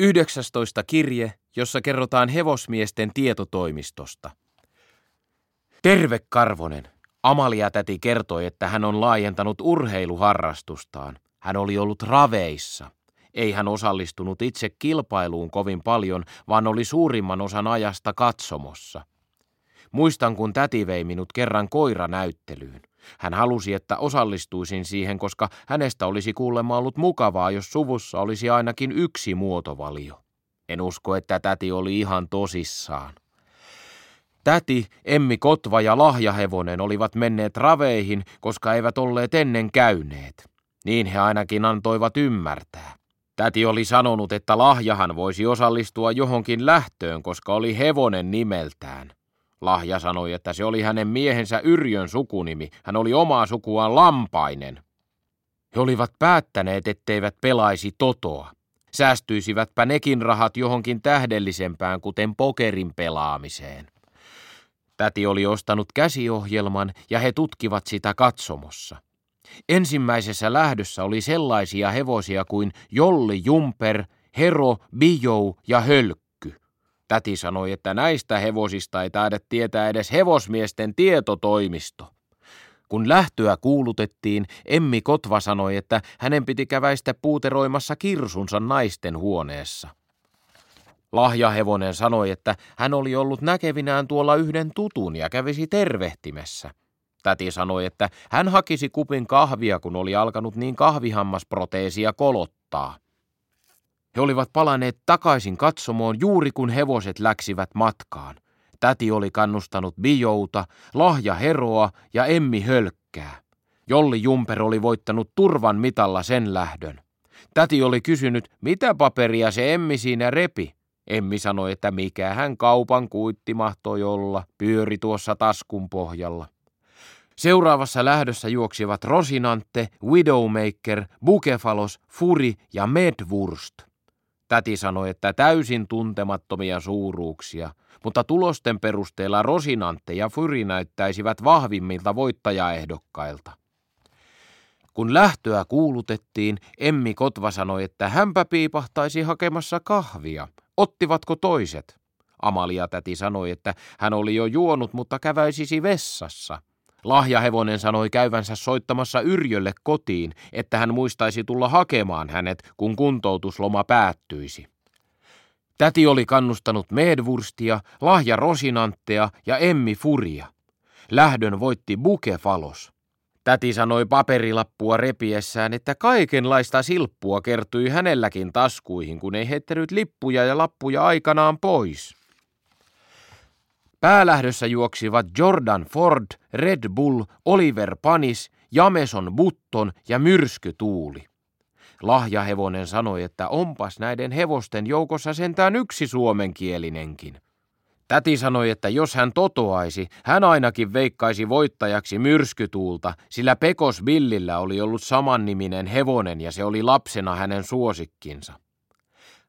19 kirje, jossa kerrotaan hevosmiesten tietotoimistosta. Terve Karvonen. Amalia täti kertoi, että hän on laajentanut urheiluharrastustaan. Hän oli ollut raveissa. Ei hän osallistunut itse kilpailuun kovin paljon, vaan oli suurimman osan ajasta katsomossa. Muistan, kun täti vei minut kerran koiranäyttelyyn. Hän halusi, että osallistuisin siihen, koska hänestä olisi kuulemma ollut mukavaa, jos suvussa olisi ainakin yksi muotovalio. En usko, että täti oli ihan tosissaan. Täti, Emmi Kotva ja Lahjahevonen olivat menneet raveihin, koska eivät olleet ennen käyneet. Niin he ainakin antoivat ymmärtää. Täti oli sanonut, että Lahjahan voisi osallistua johonkin lähtöön, koska oli hevonen nimeltään. Lahja sanoi, että se oli hänen miehensä Yrjön sukunimi. Hän oli omaa sukuaan Lampainen. He olivat päättäneet, etteivät pelaisi totoa. Säästyisivät nekin rahat johonkin tähdellisempään, kuten pokerin pelaamiseen. Täti oli ostanut käsiohjelman ja he tutkivat sitä katsomossa. Ensimmäisessä lähdössä oli sellaisia hevosia kuin Jolli Jumper, Hero, Bijou ja Hölkky. Täti sanoi, että näistä hevosista ei taida tietää edes hevosmiesten tietotoimisto. Kun lähtöä kuulutettiin, Emmi Kotva sanoi, että hänen piti käväistä puuteroimassa kirsunsa naisten huoneessa. Lahjahevonen sanoi, että hän oli ollut näkevinään tuolla yhden tutun ja kävisi tervehtimessä. Täti sanoi, että hän hakisi kupin kahvia, kun oli alkanut niin kahvihammasproteesia kolottaa. He olivat palaneet takaisin katsomoon juuri kun hevoset läksivät matkaan. Täti oli kannustanut Bijouta, Lahja Heroa ja Emmi Hölkkää. Jolli Jumper oli voittanut turvan mitalla sen lähdön. Täti oli kysynyt, mitä paperia se Emmi siinä repi. Emmi sanoi, että mikä hän kaupan kuitti mahtoi olla, pyöri tuossa taskun pohjalla. Seuraavassa lähdössä juoksivat Rosinante, Widowmaker, Bukefalos, Furi ja Medwurst. Täti sanoi, että täysin tuntemattomia suuruuksia, mutta tulosten perusteella Rosinante ja Fury näyttäisivät vahvimmilta voittajaehdokkailta. Kun lähtöä kuulutettiin, Emmi Kotva sanoi, että hänpä piipahtaisi hakemassa kahvia. Ottivatko toiset? Amalia täti sanoi, että hän oli jo juonut, mutta käväisisi vessassa – Lahjahevonen sanoi käyvänsä soittamassa Yrjölle kotiin, että hän muistaisi tulla hakemaan hänet, kun kuntoutusloma päättyisi. Täti oli kannustanut Medvurstia, Lahja Rosinanttea ja Emmi Furia. Lähdön voitti Bukefalos. Täti sanoi paperilappua repiessään, että kaikenlaista silppua kertyi hänelläkin taskuihin, kun ei heittänyt lippuja ja lappuja aikanaan pois. Päälähdössä juoksivat Jordan Ford, Red Bull, Oliver Panis, Jameson Button ja Myrsky Tuuli. Lahjahevonen sanoi, että onpas näiden hevosten joukossa sentään yksi suomenkielinenkin. Täti sanoi, että jos hän totoaisi, hän ainakin veikkaisi voittajaksi myrskytuulta, sillä Pekos Billillä oli ollut samanniminen hevonen ja se oli lapsena hänen suosikkinsa.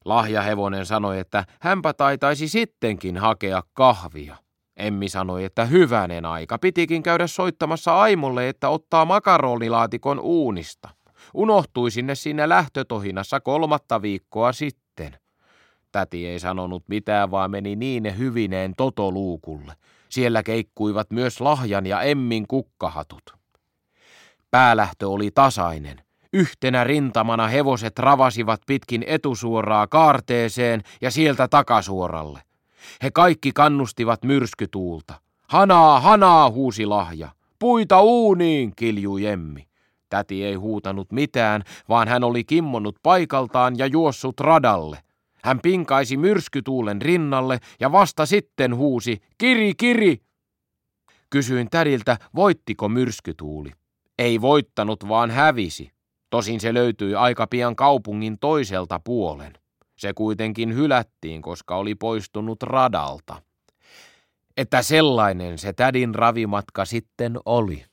Lahjahevonen sanoi, että hänpä taitaisi sittenkin hakea kahvia. Emmi sanoi, että hyvänen aika, pitikin käydä soittamassa Aimolle, että ottaa makaronilaatikon uunista. Unohtui sinne siinä lähtötohinassa kolmatta viikkoa sitten. Täti ei sanonut mitään, vaan meni niin hyvineen totoluukulle. Siellä keikkuivat myös lahjan ja Emmin kukkahatut. Päälähtö oli tasainen. Yhtenä rintamana hevoset ravasivat pitkin etusuoraa kaarteeseen ja sieltä takasuoralle. He kaikki kannustivat myrskytuulta. Hanaa, hanaa, huusi lahja. Puita uuniin, kiljui Emmi. Täti ei huutanut mitään, vaan hän oli kimmonut paikaltaan ja juossut radalle. Hän pinkaisi myrskytuulen rinnalle ja vasta sitten huusi, kiri, kiri! Kysyin tädiltä, voittiko myrskytuuli. Ei voittanut, vaan hävisi. Tosin se löytyi aika pian kaupungin toiselta puolen. Se kuitenkin hylättiin, koska oli poistunut radalta. Että sellainen se tädin ravimatka sitten oli.